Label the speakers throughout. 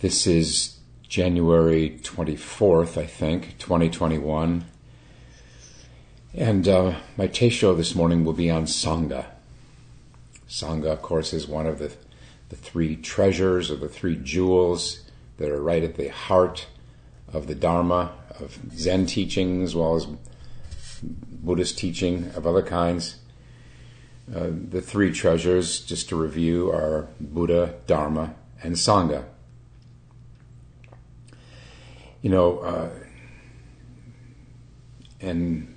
Speaker 1: This is January 24th, I think, 2021. And uh, my Teisho this morning will be on Sangha. Sangha, of course, is one of the, the three treasures or the three jewels that are right at the heart of the Dharma, of Zen teaching, as well as Buddhist teaching of other kinds. Uh, the three treasures, just to review, are Buddha, Dharma, and Sangha. You know, uh, and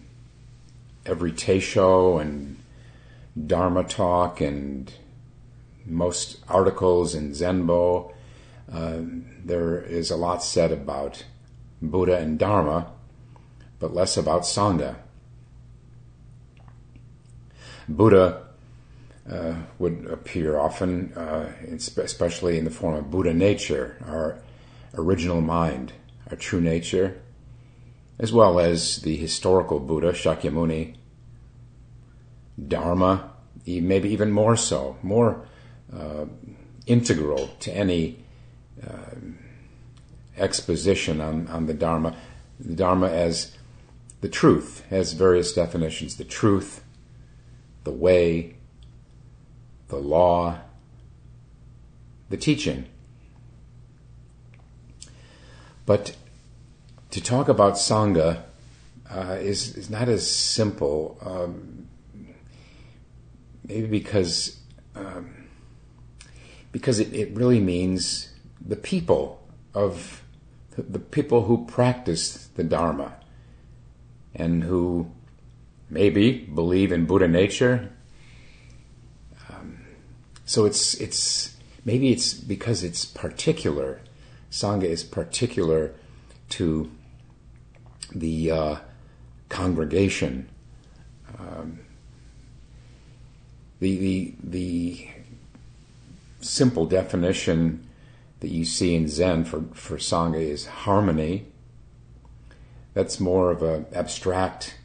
Speaker 1: every Teisho and Dharma talk and most articles in Zen Bow, uh, there is a lot said about Buddha and Dharma, but less about Sangha. Buddha uh, would appear often, uh, especially in the form of Buddha nature, our original mind, our true nature, as well as the historical Buddha, Shakyamuni, Dharma, maybe even more so, more uh, integral to any uh, exposition on, on the Dharma. The Dharma as the truth has various definitions. The truth, the way, the law, the teaching. But to talk about Sangha uh, is, is not as simple, um, maybe because, um, because it, it really means the people of the people who practice the Dharma and who maybe believe in Buddha nature. Um, so it's it's maybe it's because it's particular. Sangha is particular to the uh, congregation. Um, the the the simple definition that you see in Zen for, for Sangha is harmony. That's more of an abstract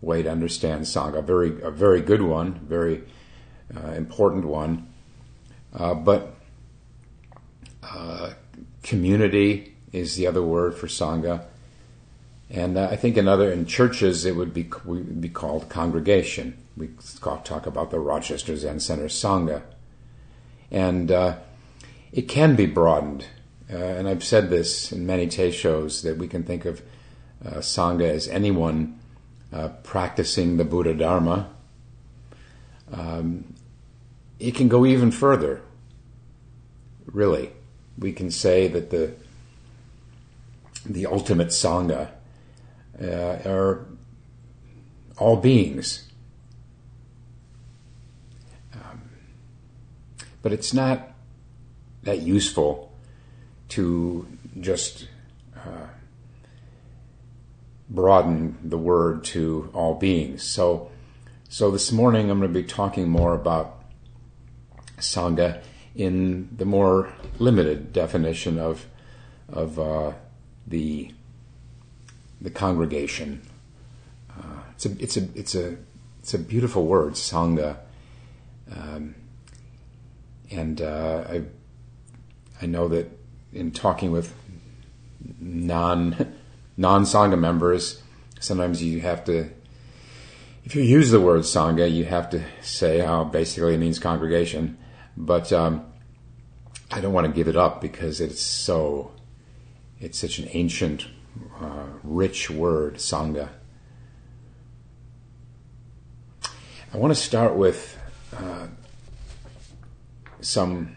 Speaker 1: way to understand Sangha, a very, a very good one, very uh, important one. Uh, but uh, community is the other word for Sangha. And uh, I think in other in churches it would be would be called congregation. We talk about the Rochester Zen Center Sangha, and uh, it can be broadened. Uh, and I've said this in many Teishos that we can think of uh, Sangha as anyone uh, practicing the Buddha Dharma. Um, it can go even further. Really, we can say that the the ultimate Sangha uh, are all beings. Um, but it's not that useful to just uh, broaden the word to all beings. So, so this morning I'm going to be talking more about sangha in the more limited definition of of uh, the the congregation. Uh, it's a it's a it's a it's a beautiful word, sangha, um, and uh, I I know that in talking with non non sangha members, sometimes you have to. If you use the word sangha, you have to say how basically it means congregation. But um, I don't want to give it up because it's so, it's such an ancient uh, rich word, Sangha. I want to start with uh, some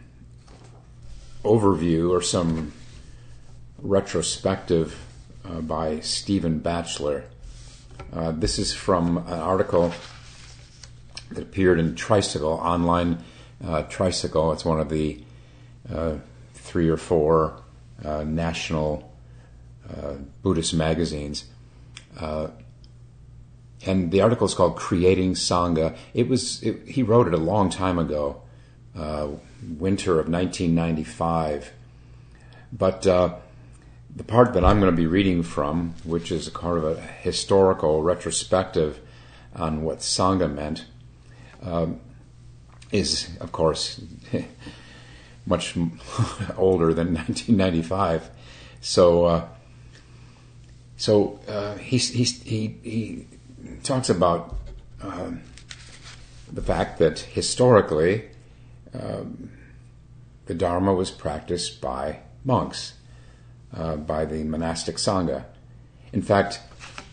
Speaker 1: overview or some retrospective uh, by Stephen Batchelor. Uh, this is from an article that appeared in Tricycle, online uh, Tricycle. It's one of the uh, three or four national uh, Buddhist magazines. Uh, and the article is called "Creating Sangha." It was it, he wrote it a long time ago, uh, winter of 1995. But uh, the part that I'm going to be reading from, which is a kind of a historical retrospective on what Sangha meant, um, is of course much older than 1995. So, uh, so uh, he, he, he, he talks about um, the fact that historically um, the Dharma was practiced by monks, uh, by the monastic Sangha. In fact,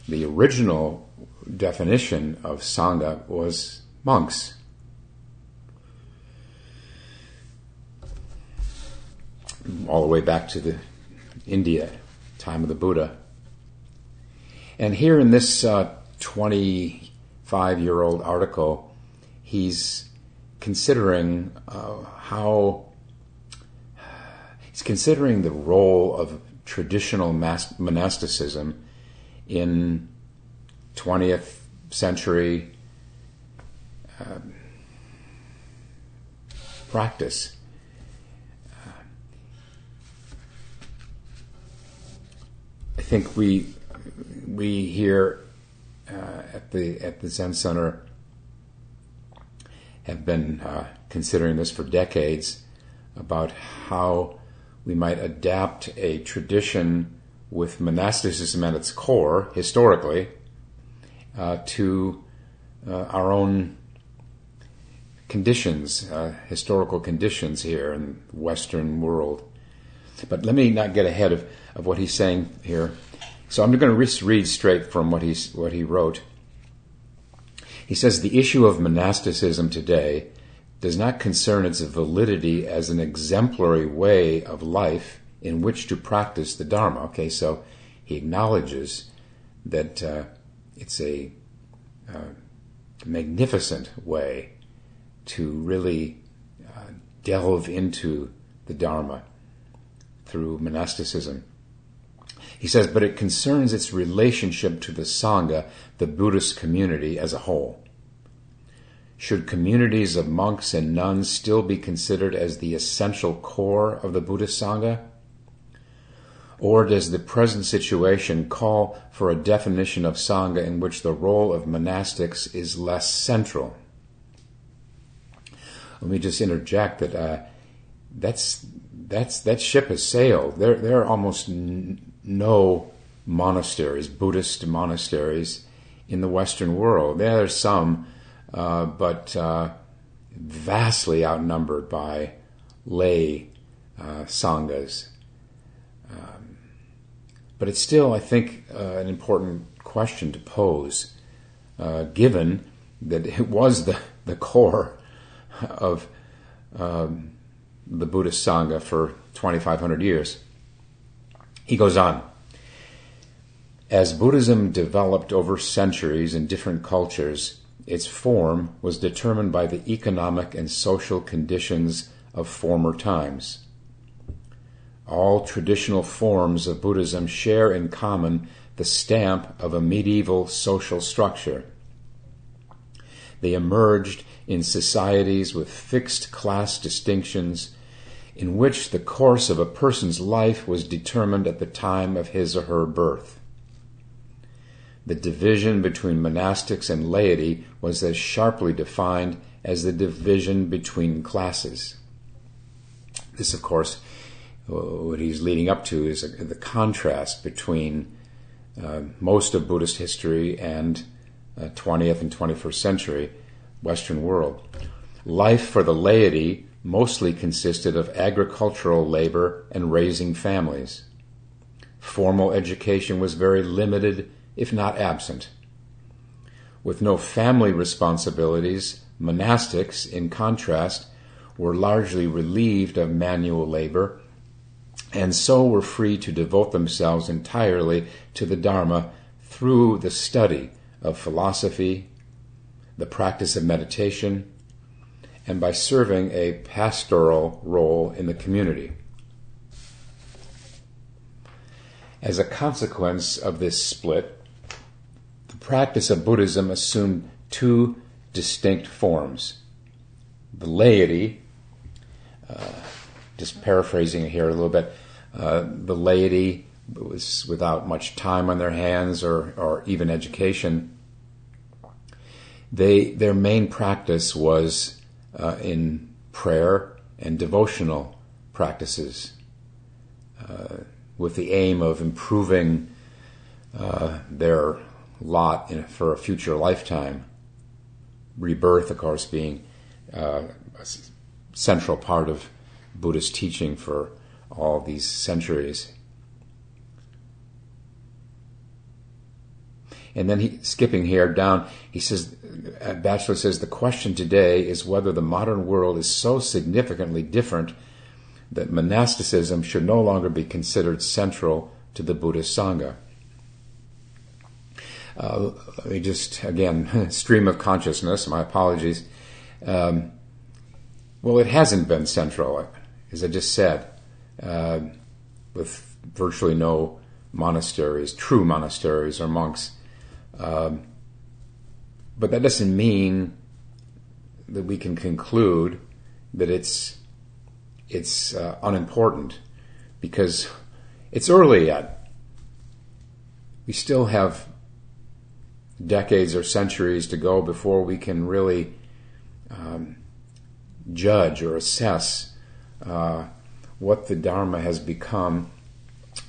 Speaker 1: the original definition of Sangha was monks. All the way back to the India, time of the Buddha. And here in this uh, 25 year old article, he's considering uh, how he's considering the role of traditional monasticism in 20th century uh, practice. Uh, I think we we here uh, at the at the Zen Center have been uh, considering this for decades about how we might adapt a tradition with monasticism at its core, historically, uh, to uh, our own conditions, uh, historical conditions here in the Western world. But let me not get ahead of, of what he's saying here. So I'm going to read straight from what, he's, what he wrote. He says the issue of monasticism today does not concern its validity as an exemplary way of life in which to practice the Dharma. Okay, so he acknowledges that uh, it's a uh, magnificent way to really uh, delve into the Dharma through monasticism. He says, but it concerns its relationship to the Sangha, the Buddhist community as a whole. Should communities of monks and nuns still be considered as the essential core of the Buddhist Sangha? Or does the present situation call for a definition of Sangha in which the role of monastics is less central? Let me just interject that uh, that's that's that ship has sailed. There there are almost no monasteries, Buddhist monasteries, in the Western world. There are some uh, but uh, vastly outnumbered by lay uh, sanghas. Um, but it's still, I think, uh, an important question to pose, uh, given that it was the, the core of um, the Buddhist Sangha for 2,500 years. He goes on. As Buddhism developed over centuries in different cultures, its form was determined by the economic and social conditions of former times. All traditional forms of Buddhism share in common the stamp of a medieval social structure. They emerged in societies with fixed class distinctions in which the course of a person's life was determined at the time of his or her birth the division between monastics and laity was as sharply defined as the division between classes. This, of course, what he's leading up to is the contrast between uh, most of Buddhist history and uh, 20th and 21st century Western world. Life for the laity mostly consisted of agricultural labor and raising families. Formal education was very limited if not absent. With no family responsibilities, monastics, in contrast, were largely relieved of manual labor and so were free to devote themselves entirely to the Dharma through the study of philosophy, the practice of meditation, and by serving a pastoral role in the community. As a consequence of this split, the practice of Buddhism assumed two distinct forms. The laity, uh, just paraphrasing here a little bit, uh, the laity was without much time on their hands or, or even education. They, their main practice was uh, in prayer and devotional practices uh, with the aim of improving uh, their lot in, for a future lifetime. Rebirth, of course, being uh, a central part of Buddhist teaching for all these centuries. And then he, skipping here down, he says, uh, Batchelor says, the question today is whether the modern world is so significantly different that monasticism should no longer be considered central to the Buddhist Sangha. Uh, let me just, again, stream of consciousness, my apologies. Um, well, it hasn't been central, as I just said, uh, with virtually no monasteries, true monasteries or monks um, but that doesn't mean that we can conclude that it's it's uh, unimportant because it's early yet. We still have decades or centuries to go before we can really um, judge or assess uh, what the Dharma has become,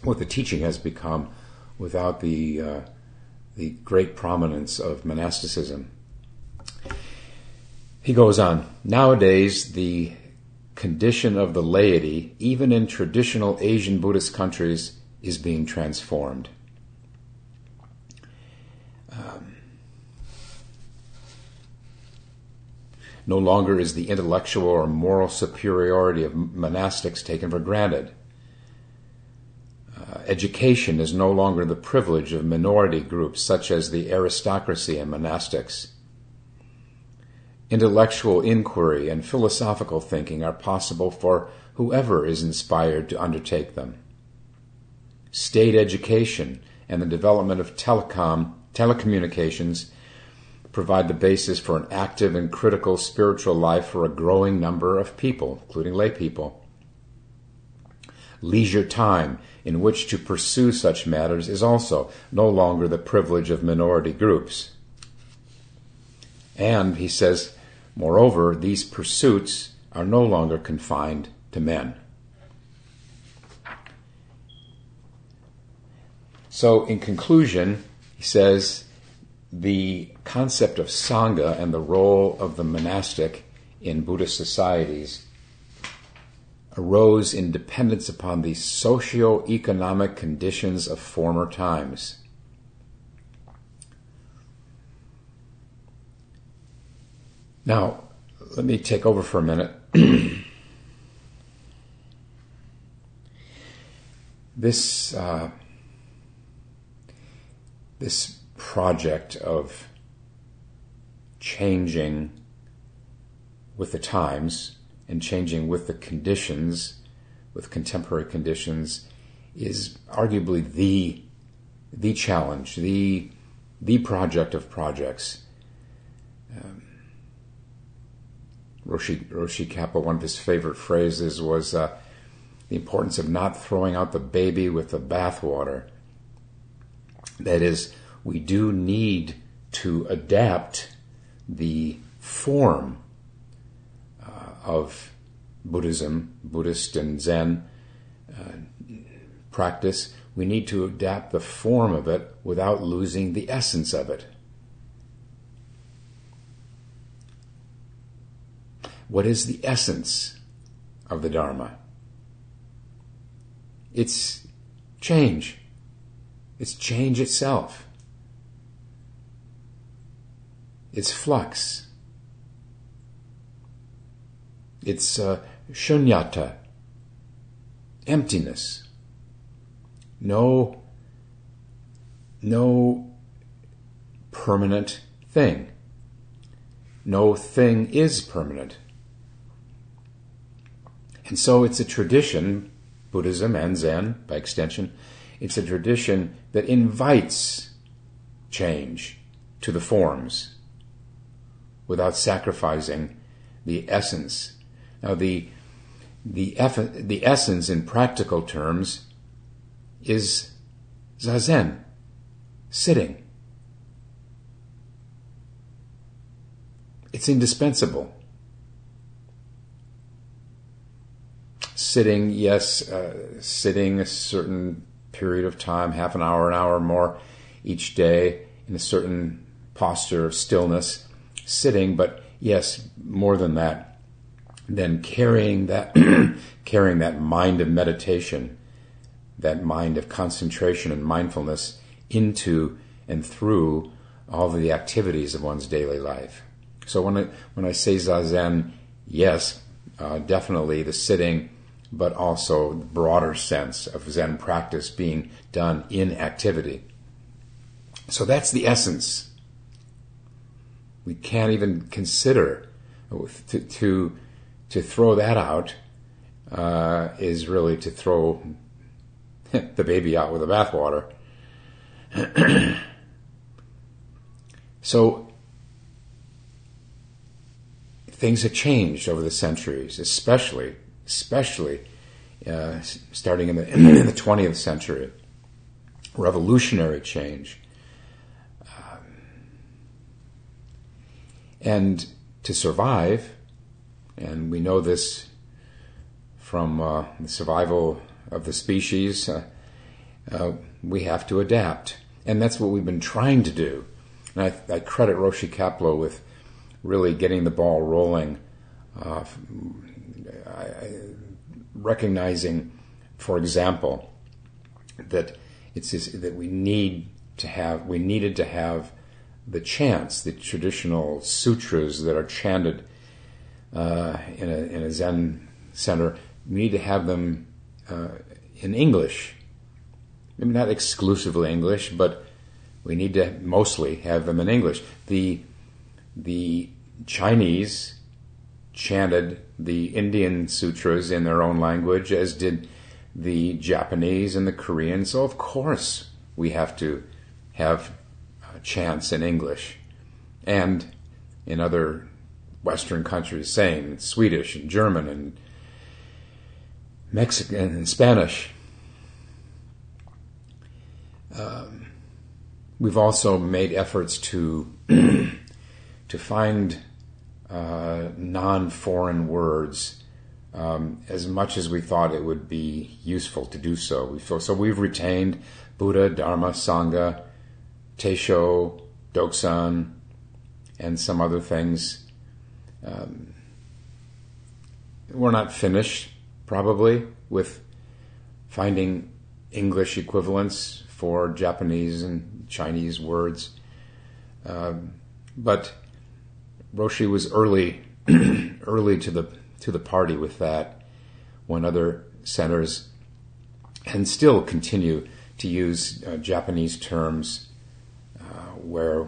Speaker 1: what the teaching has become, without the uh, the great prominence of monasticism. He goes on, nowadays the condition of the laity, even in traditional Asian Buddhist countries, is being transformed. Um, no longer is the intellectual or moral superiority of monastics taken for granted Uh, education is no longer the privilege of minority groups such as the aristocracy and monastics. Intellectual inquiry and philosophical thinking are possible for whoever is inspired to undertake them. State education and the development of telecom, telecommunications provide the basis for an active and critical spiritual life for a growing number of people, including lay people. Leisure time in which to pursue such matters is also no longer the privilege of minority groups. And, he says, moreover, these pursuits are no longer confined to men. So, in conclusion, he says the concept of Sangha and the role of the monastic in Buddhist societies arose in dependence upon the socio-economic conditions of former times. Now, let me take over for a minute. this uh, this project of changing with the times and changing with the conditions, with contemporary conditions, is arguably the the challenge, the the project of projects. Um, Roshi, Roshi Kapleau, one of his favorite phrases was uh, the importance of not throwing out the baby with the bathwater. That is, we do need to adapt the form of Buddhism, Buddhist and Zen uh, practice, we need to adapt the form of it without losing the essence of it. What is the essence of the Dharma? It's change. It's change itself. It's flux. It's uh, shunyata, emptiness. No, no permanent thing. No thing is permanent. And so it's a tradition, Buddhism and Zen by extension, it's a tradition that invites change to the forms without sacrificing the essence now, the, the, eff- the essence in practical terms is zazen, sitting. It's indispensable. sitting, yes, uh, sitting a certain period of time, half an hour, an hour more each day in a certain posture of stillness, sitting, but yes, more than that, then carrying that, carrying that mind of meditation, that mind of concentration and mindfulness into and through all of the activities of one's daily life. So when I, when I say zazen, yes, uh, definitely the sitting, but also the broader sense of Zen practice being done in activity. So that's the essence. We can't even consider to to, to throw that out uh, is really to throw the baby out with the bathwater. so things have changed over the centuries, especially especially uh, starting in the, in the 20th century. Revolutionary change. Um, and to survive, and we know this from uh, the survival of the species, uh, uh, we have to adapt. And that's what we've been trying to do. And I, I credit Roshi Kapleau with really getting the ball rolling uh, recognizing, for example, that it's that we need to have we needed to have the chants, the traditional sutras that are chanted uh, in, a, in a Zen center. We need to have them uh, in English, maybe not exclusively English, but we need to mostly have them in English. The the Chinese chanted the Indian sutras in their own language, as did the Japanese and the Korean. So, of course, we have to have chants in English and in other Western countries, same Swedish and German and Mexican and Spanish. Um, we've also made efforts to to find uh, non foreign words um, as much as we thought it would be useful to do so. We feel, so we've retained Buddha, Dharma, Sangha, Teisho, Dokusan, and some other things. Um, we're not finished, probably, with finding English equivalents for Japanese and Chinese words. Um, but Roshi was early, early to the to the party with that, when other centers, and still continue to use uh, Japanese terms uh, where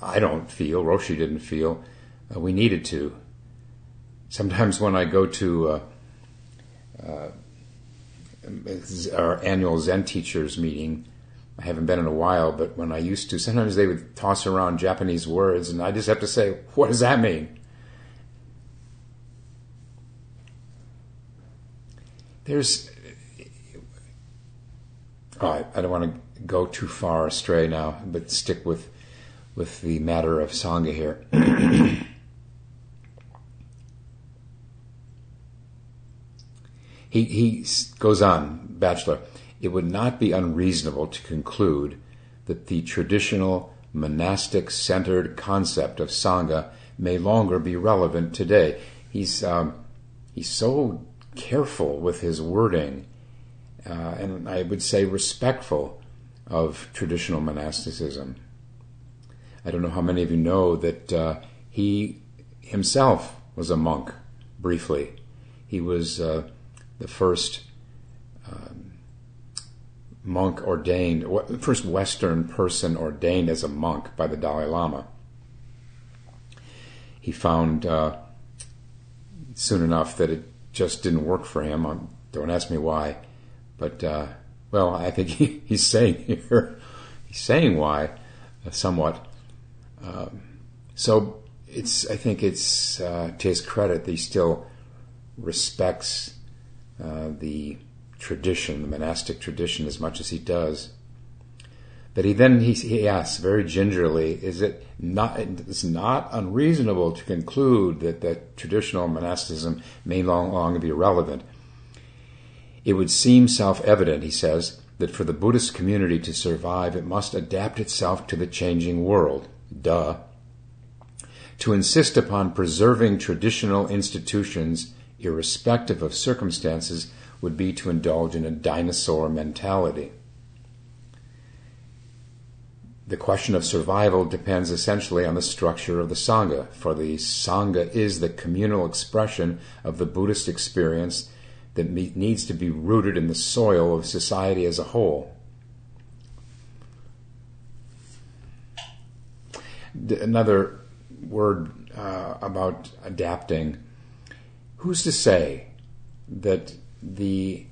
Speaker 1: I don't feel Roshi didn't feel uh, we needed to. Sometimes when I go to uh, uh, our annual Zen teachers meeting I haven't been in a while, but when I used to, sometimes they would toss around Japanese words, and I just have to say, what does that mean? There's. Oh, I, I don't want to go too far astray now, but stick with with the matter of Sangha here. he, he goes on, Batchelor it would not be unreasonable to conclude that the traditional monastic centered concept of Sangha may longer be relevant today. He's, um, he's so careful with his wording, uh, and I would say respectful of traditional monasticism. I don't know how many of you know that uh, he himself was a monk briefly. He was uh, the first monk ordained, first Western person ordained as a monk by the Dalai Lama. He found uh, soon enough that it just didn't work for him. Um, don't ask me why, but uh, well, I think he, he's saying here, he's saying why, uh, somewhat. Um, so it's, I think it's uh, to his credit that he still respects uh, the tradition, the monastic tradition, as much as he does. But he then he, he asks very gingerly, is it not it's not unreasonable to conclude that that traditional monasticism may long longer be relevant? It would seem self evident, he says, that for the Buddhist community to survive, it must adapt itself to the changing world. Duh. To insist upon preserving traditional institutions, irrespective of circumstances, would be to indulge in a dinosaur mentality. The question of survival depends essentially on the structure of the Sangha, for the Sangha is the communal expression of the Buddhist experience that needs to be rooted in the soil of society as a whole. Another word uh, about adapting. Who's to say that the,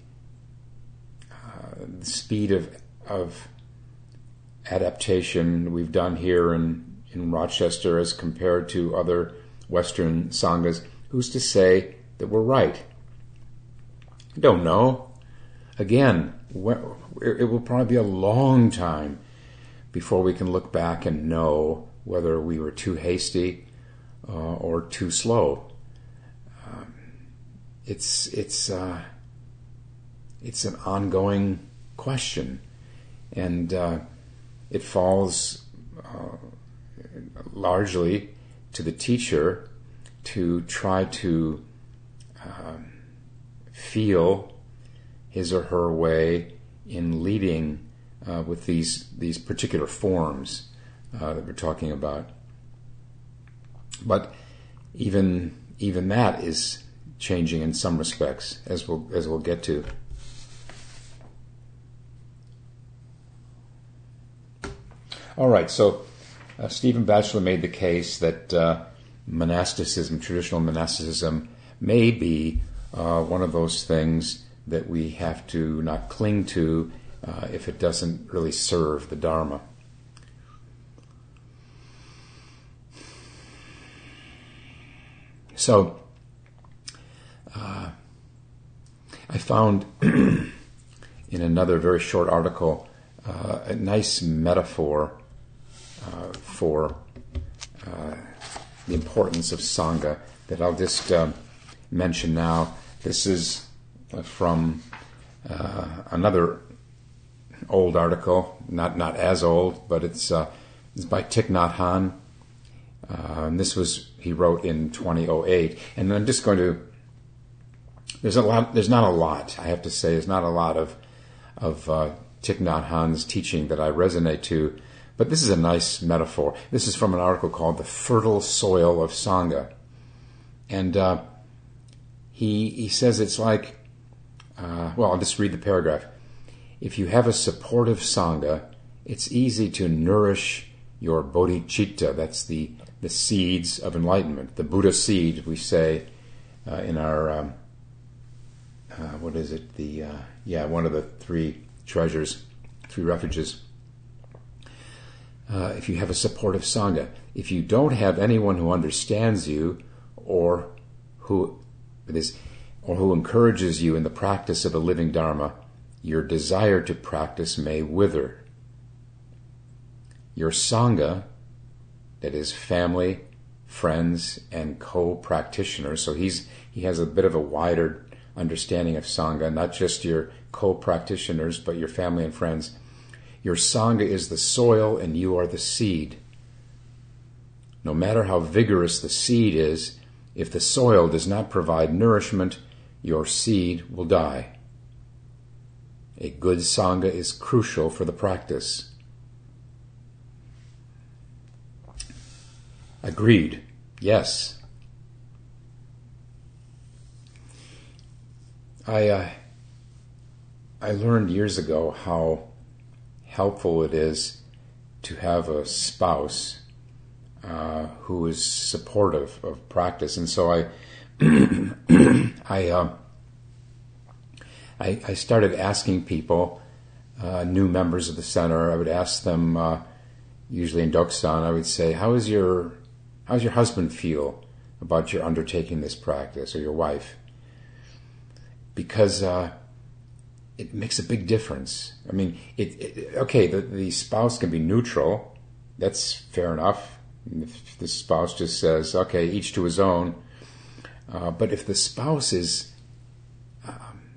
Speaker 1: uh, the speed of, of adaptation we've done here in, in Rochester as compared to other Western sanghas, who's to say that we're right? I don't know. Again, it will probably be a long time before we can look back and know whether we were too hasty uh, or too slow. It's it's uh, it's an ongoing question, and uh, it falls uh, largely to the teacher to try to um, feel his or her way in leading uh, with these these particular forms uh, that we're talking about. But even even that is changing in some respects, as we'll as we'll get to. All right, so uh, Stephen Batchelor made the case that uh, monasticism, traditional monasticism, may be uh, one of those things that we have to not cling to uh, if it doesn't really serve the Dharma. So, uh, I found in another very short article uh, a nice metaphor uh, for uh, the importance of Sangha that I'll just uh, mention now. This is from another old article, not not as old, but it's it's by Thich Nhat Hanh. Uh, and this was he wrote in 2008. And I'm just going to. There's a lot. There's not a lot. I have to say, there's not a lot of of uh, Thich Nhat Hanh's teaching that I resonate to. But this is a nice metaphor. This is from an article called "The Fertile Soil of Sangha," and uh, he he says it's like. Uh, well, I'll just read the paragraph. If you have a supportive sangha, it's easy to nourish your bodhicitta. That's the the seeds of enlightenment, the Buddha seed. We say uh, in our um, uh, what is it? The uh, yeah, one of the three treasures, three refuges uh, if you have a supportive sangha. If you don't have anyone who understands you or who is, or who encourages you in the practice of a living dharma, your desire to practice may wither. Your sangha, that is family, friends, and co-practitioners. So he's he has a bit of a wider understanding of sangha, not just your co-practitioners, but your family and friends your Sangha is the soil and you are the seed. No matter how vigorous the seed is, if the soil does not provide nourishment, your seed will die. A good Sangha is crucial for the practice. Agreed. Yes. I uh, I learned years ago how helpful it is to have a spouse uh, who is supportive of practice. And so I, I, uh, I, I, started asking people, uh, new members of the center. I would ask them, uh, usually in Dokusan, I would say, "How is your, how's your husband feel about your undertaking this practice, or your wife?" Because uh, it makes a big difference. I mean, it, it, okay, the, the spouse can be neutral. That's fair enough. If the spouse just says, okay, each to his own. Uh, but if the spouse is um,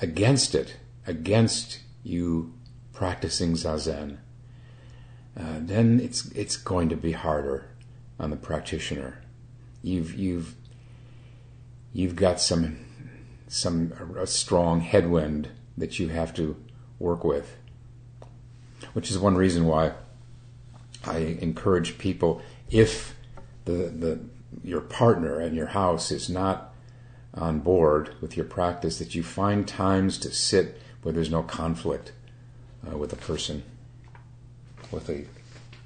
Speaker 1: against it, against you practicing zazen, uh, then it's it's going to be harder on the practitioner. You've you've you've got some some a strong headwind that you have to work with, which is one reason why I encourage people if the the your partner and your house is not on board with your practice that you find times to sit where there's no conflict uh, with a person, with a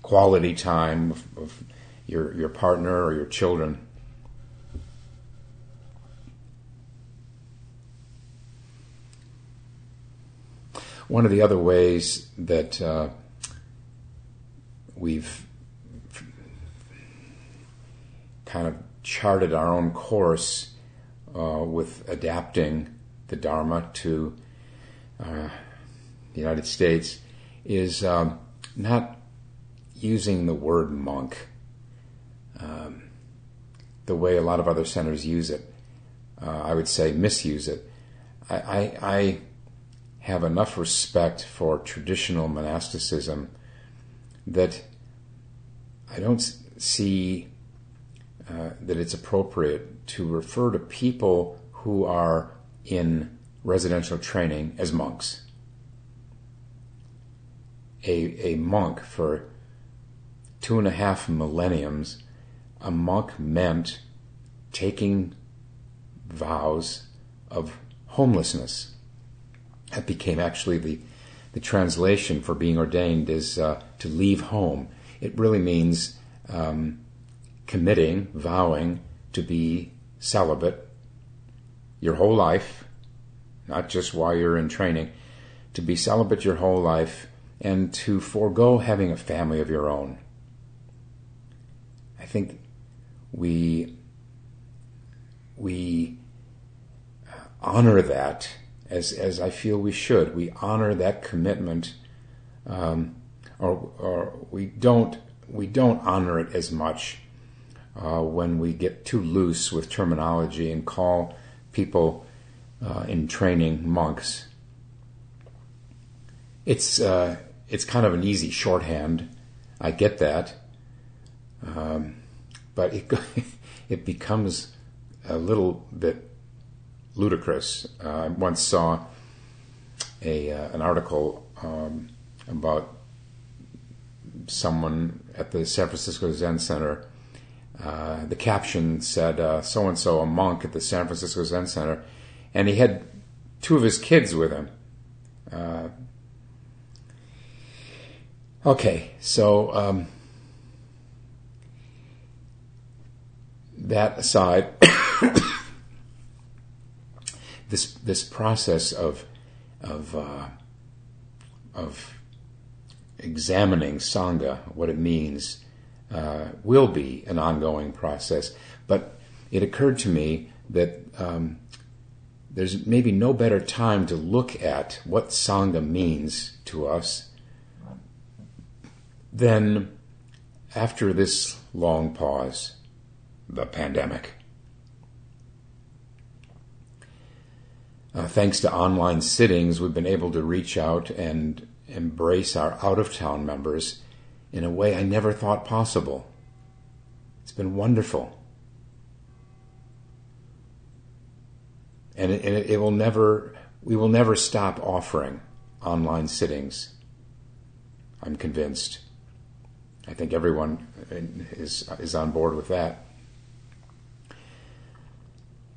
Speaker 1: quality time of, of your your partner or your children. One of the other ways that uh, we've kind of charted our own course uh, with adapting the Dharma to uh, the United States is um, not using the word monk um, the way a lot of other centers use it. Uh, I would say misuse it. I, I, I have enough respect for traditional monasticism that I don't see uh, that it's appropriate to refer to people who are in residential training as monks. A, a monk for two and a half millenniums, a monk meant taking vows of homelessness that became actually the the translation for being ordained is uh, to leave home. It really means um, committing, vowing to be celibate your whole life, not just while you're in training, to be celibate your whole life and to forego having a family of your own. I think we we honor that as as I feel we should. We honor that commitment, um, or, or we don't we don't honor it as much uh, when we get too loose with terminology and call people uh, in training monks. It's uh, it's kind of an easy shorthand. I get that, um, but it it becomes a little bit ludicrous. Uh, I once saw a uh, an article um, about someone at the San Francisco Zen Center. Uh, the caption said, "So and so, a monk at the San Francisco Zen Center," and he had two of his kids with him. Uh, okay, so um, that aside. this this process of of uh, of examining sangha, what it means, uh, will be an ongoing process. But it occurred to me that um, there's maybe no better time to look at what sangha means to us than after this long pause, the pandemic. Uh, thanks to online sittings, we've been able to reach out and embrace our out of town members in a way I never thought possible. It's been wonderful. And it, and it, will never, we will never stop offering online sittings. I'm convinced. I think everyone is is on board with that.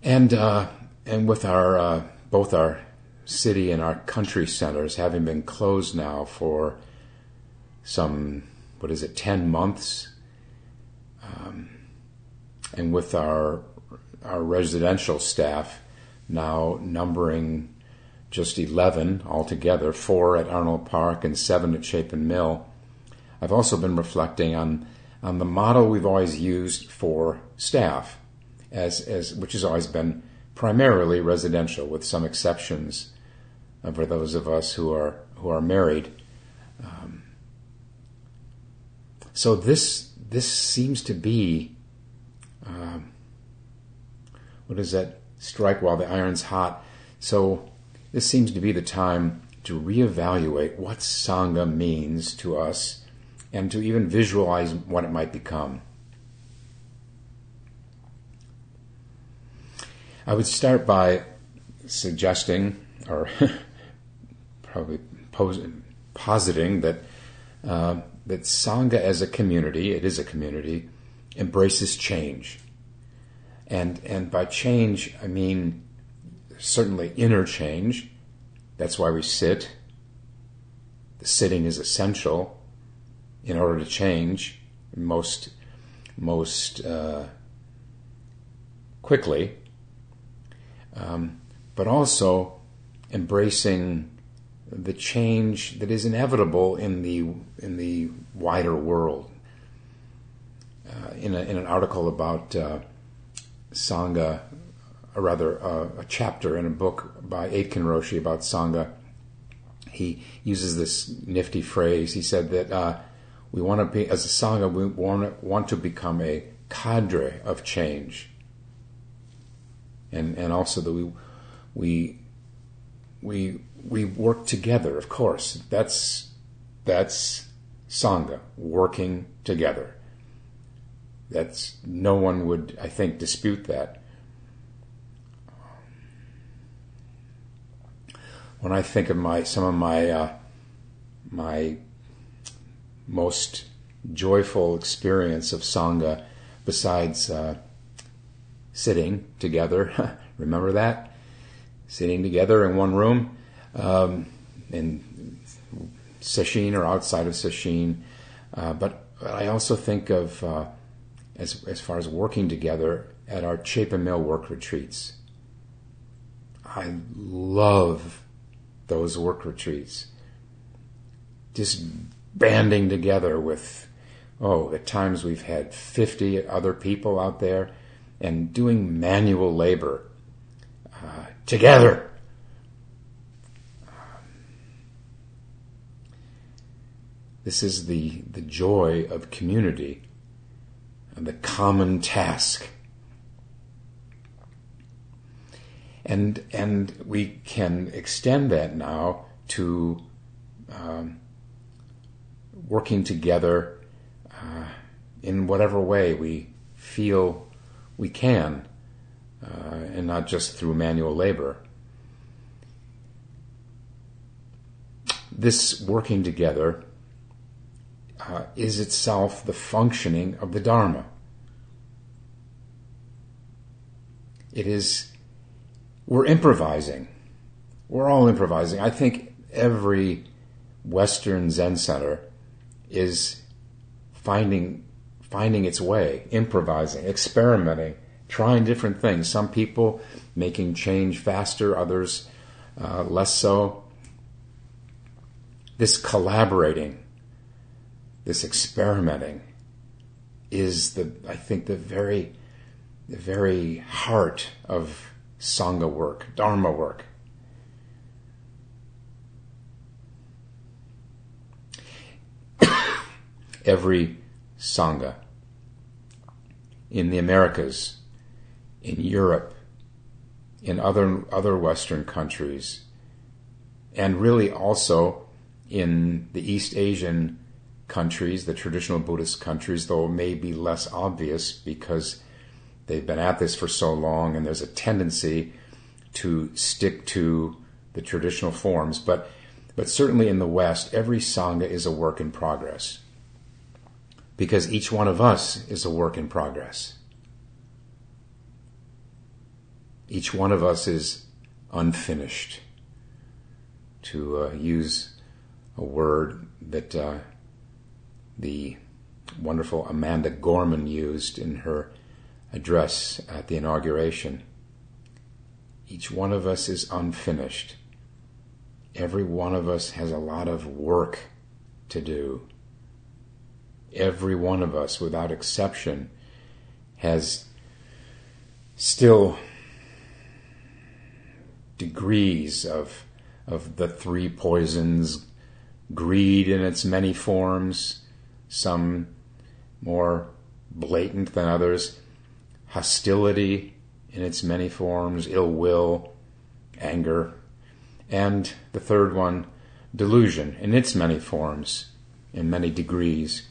Speaker 1: And uh, and with our uh, both our city and our country centers having been closed now for some, what is it, 10 months. Um, and with our, our residential staff now numbering just 11 altogether, four at Arnold Park and seven at Chapin Mill. I've also been reflecting on, on the model we've always used for staff, as, as, which has always been primarily residential, with some exceptions uh, for those of us who are who are married. Um, so this this seems to be um, what is that? Strike while the iron's hot. So this seems to be the time to reevaluate what Sangha means to us and to even visualize what it might become. I would start by suggesting, or probably posing, positing, that uh, that Sangha as a community, it is a community, embraces change. And, and by change, I mean certainly inner change. That's why we sit. The sitting is essential in order to change most, most uh, quickly. Um, but also embracing the change that is inevitable in the in the wider world. Uh, in, a, in an article about uh, Sangha, or rather uh, a chapter in a book by Aitken Roshi about Sangha, he uses this nifty phrase. He said that uh, we want to be, as a Sangha, we want, want to become a cadre of change. And, and also that we, we, we we work together, of course. That's that's sangha, working together. That's no one would, I think, dispute that. When I think of my some of my uh, my most joyful experience of sangha, besides uh, sitting together, remember that sitting together in one room um, in Sesshin or outside of Sesshin. Uh, but I also think of, uh, as, as far as working together, at our Chapin Mill work retreats. I love those work retreats. Just banding together with, oh, at times we've had 50 other people out there and doing manual labor uh, together. This is the, the joy of community and the common task. And, and we can extend that now to um, working together uh, in whatever way we feel we can, uh, and not just through manual labor. This working together uh, is itself the functioning of the Dharma. It is, we're improvising. We're all improvising. I think every Western Zen center is finding, finding its way, improvising, experimenting, trying different things. Some people making change faster, others uh, less so. This collaborating this experimenting is the I think the very the very heart of sangha work, dharma work. Every sangha in the Americas, in Europe, in other other Western countries, and really also in the East Asian countries, the traditional Buddhist countries, though it may be less obvious because they've been at this for so long and there's a tendency to stick to the traditional forms. But, but certainly in the West, every Sangha is a work in progress because each one of us is a work in progress. Each one of us is unfinished, to uh, use a word that uh, the wonderful Amanda Gorman used in her address at the inauguration. Each one of us is unfinished. Every one of us has a lot of work to do. Every one of us, without exception, has still degrees of, of the three poisons greed in its many forms, some more blatant than others, hostility in its many forms, ill will, anger, And the third one, delusion in its many forms, in many degrees.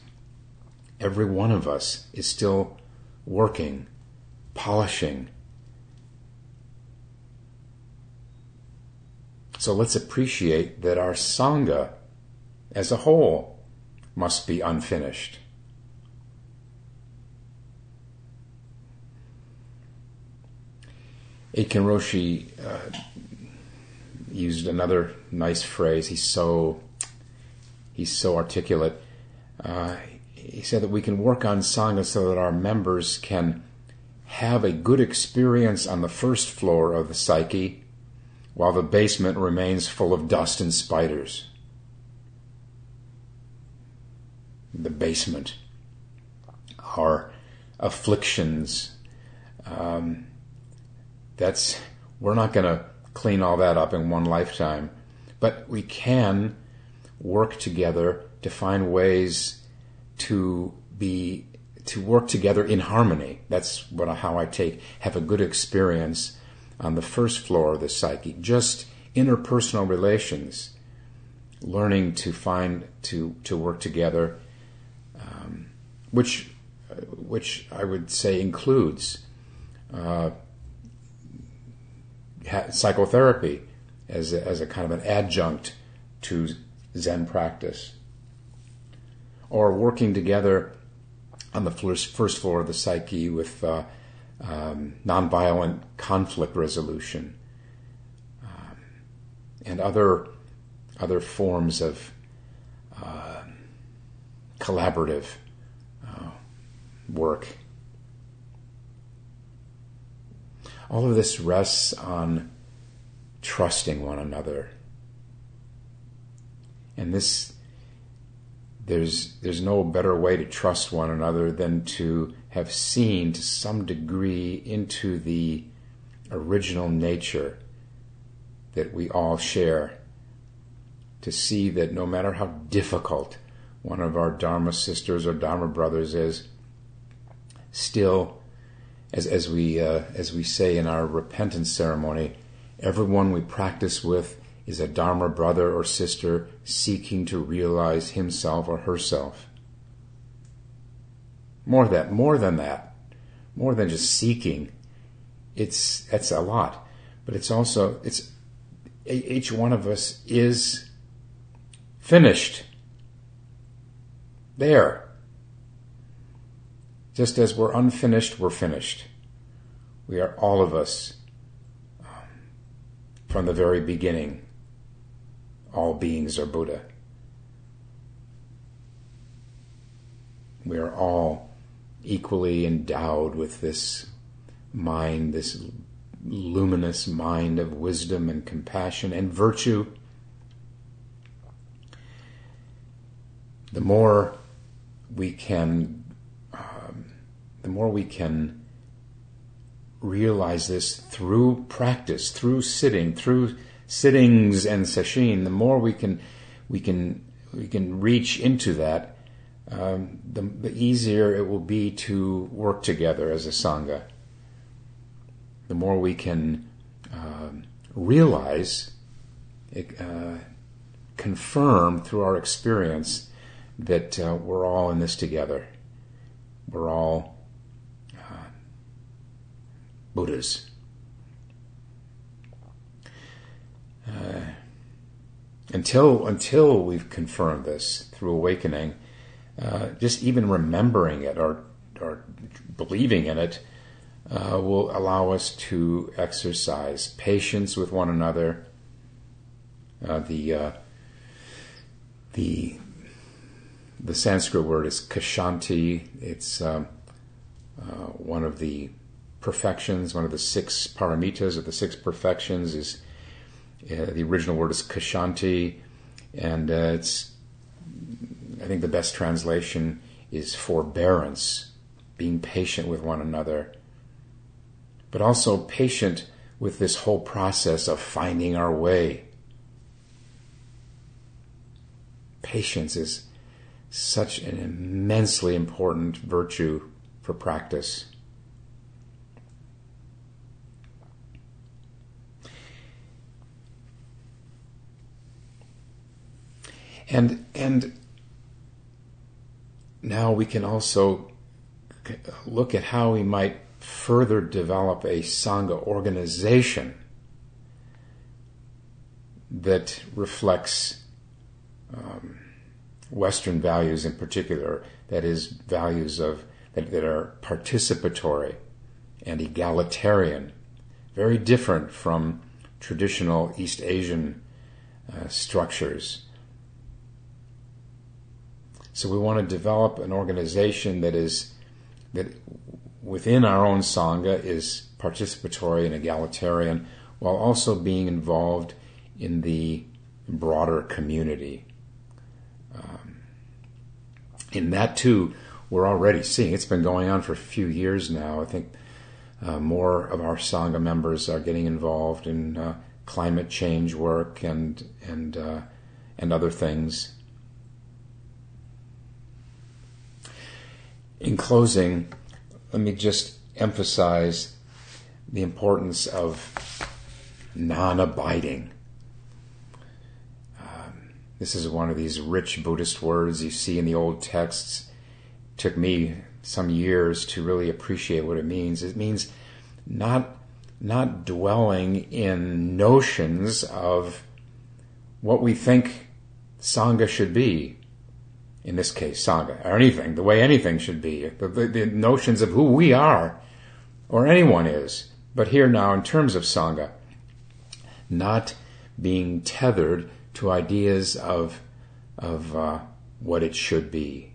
Speaker 1: Every one of us is still working, polishing. So let's appreciate that our Sangha as a whole must be unfinished. Aitken Roshi uh, used another nice phrase. He's so he's so articulate. Uh, he said that we can work on sangha so that our members can have a good experience on the first floor of the psyche, while the basement remains full of dust and spiders. The basement, our afflictions. Um, that's we're not going to clean all that up in one lifetime, but we can work together to find ways to be to work together in harmony. That's what how I take have a good experience on the first floor of the psyche, just interpersonal relations, learning to find to to work together, um, which which I would say includes uh, psychotherapy as a, as a kind of an adjunct to Zen practice. Or working together on the first, floor of the psyche with uh, um, nonviolent conflict resolution um, and other other forms of uh, collaborative uh, work. All of this rests on trusting one another. And this there's there's no better way to trust one another than to have seen to some degree into the original nature that we all share to see that no matter how difficult one of our dharma sisters or dharma brothers is still as, as we uh, as we say in our repentance ceremony, everyone we practice with is a Dharma brother or sister seeking to realize himself or herself. More that, more than that, more than just seeking. It's that's a lot, but it's also it's each one of us is finished. There. Just as we're unfinished, we're finished. We are all of us um, from the very beginning. All beings are Buddha. We are all equally endowed with this mind, this luminous mind of wisdom and compassion and virtue. The more we can um, the more we can realize this through practice, through sitting, through sittings and sesshin, the more we can we can we can reach into that, um, the, the, easier it will be to work together as a sangha. The more we can um, realize, uh, confirm through our experience that uh, we're all in this together. We're all Buddhas. Uh, until until we've confirmed this through awakening, uh, just even remembering it or or believing in it uh, will allow us to exercise patience with one another. Uh, the uh, the the Sanskrit word is kshanti. It's um, one of the perfections. One of the six paramitas of the six perfections is uh, the original word is kshanti, and uh, it's I think the best translation is forbearance, being patient with one another, but also patient with this whole process of finding our way. Patience is such an immensely important virtue for practice. And and now we can also look at how we might further develop a Sangha organization that reflects um, Western values in particular, that is, values of that, that are participatory and egalitarian, very different from traditional East Asian uh, structures. So we want to develop an organization that is that within our own sangha is participatory and egalitarian, while also being involved in the broader community. Um, in that too, we're already seeing it's been going on for a few years now. I think uh, more of our sangha members are getting involved in uh, climate change work and and uh, and other things. In closing, let me just emphasize the importance of non-abiding. Um, this is one of these rich Buddhist words you see in the old texts. It took me some years to really appreciate what it means. It means not not dwelling in notions of what we think sangha should be in this case, sangha, or anything, the way anything should be, the, the, the, notions of who we are, or anyone is. But here now, in terms of sangha, not being tethered to ideas of, of uh, what it should be.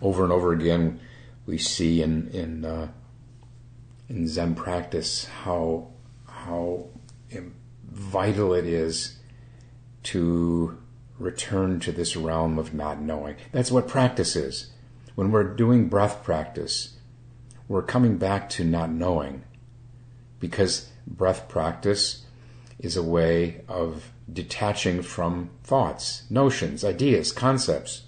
Speaker 1: Over and over again, we see in in uh, in Zen practice how how vital it is to return to this realm of not knowing. That's what practice is. When we're doing breath practice, we're coming back to not knowing because breath practice is a way of detaching from thoughts, notions, ideas, concepts.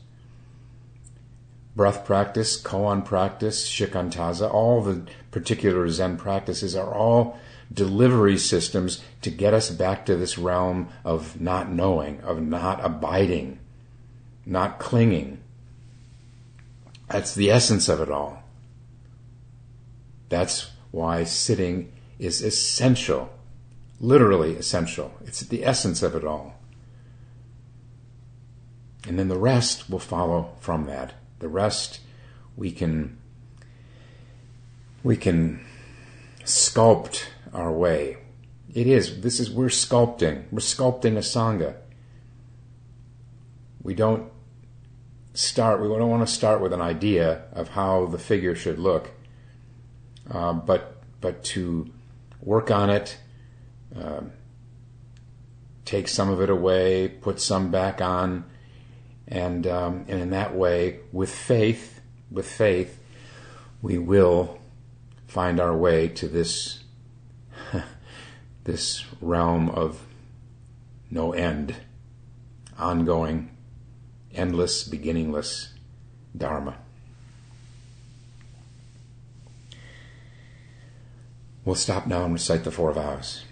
Speaker 1: Breath practice, koan practice, shikantaza, all the particular Zen practices are all delivery systems to get us back to this realm of not knowing, of not abiding, not clinging. That's the essence of it all. That's why sitting is essential, literally essential. It's the essence of it all. And then the rest will follow from that. The rest we can we can sculpt our way. It is. This is we're sculpting. We're sculpting a sangha. We don't start. We don't want to start with an idea of how the figure should look, uh, but but to work on it, uh, take some of it away, put some back on, and um, and in that way, with faith, with faith, we will find our way to this this realm of no end, ongoing, endless, beginningless Dharma. We'll stop now and recite the four vows.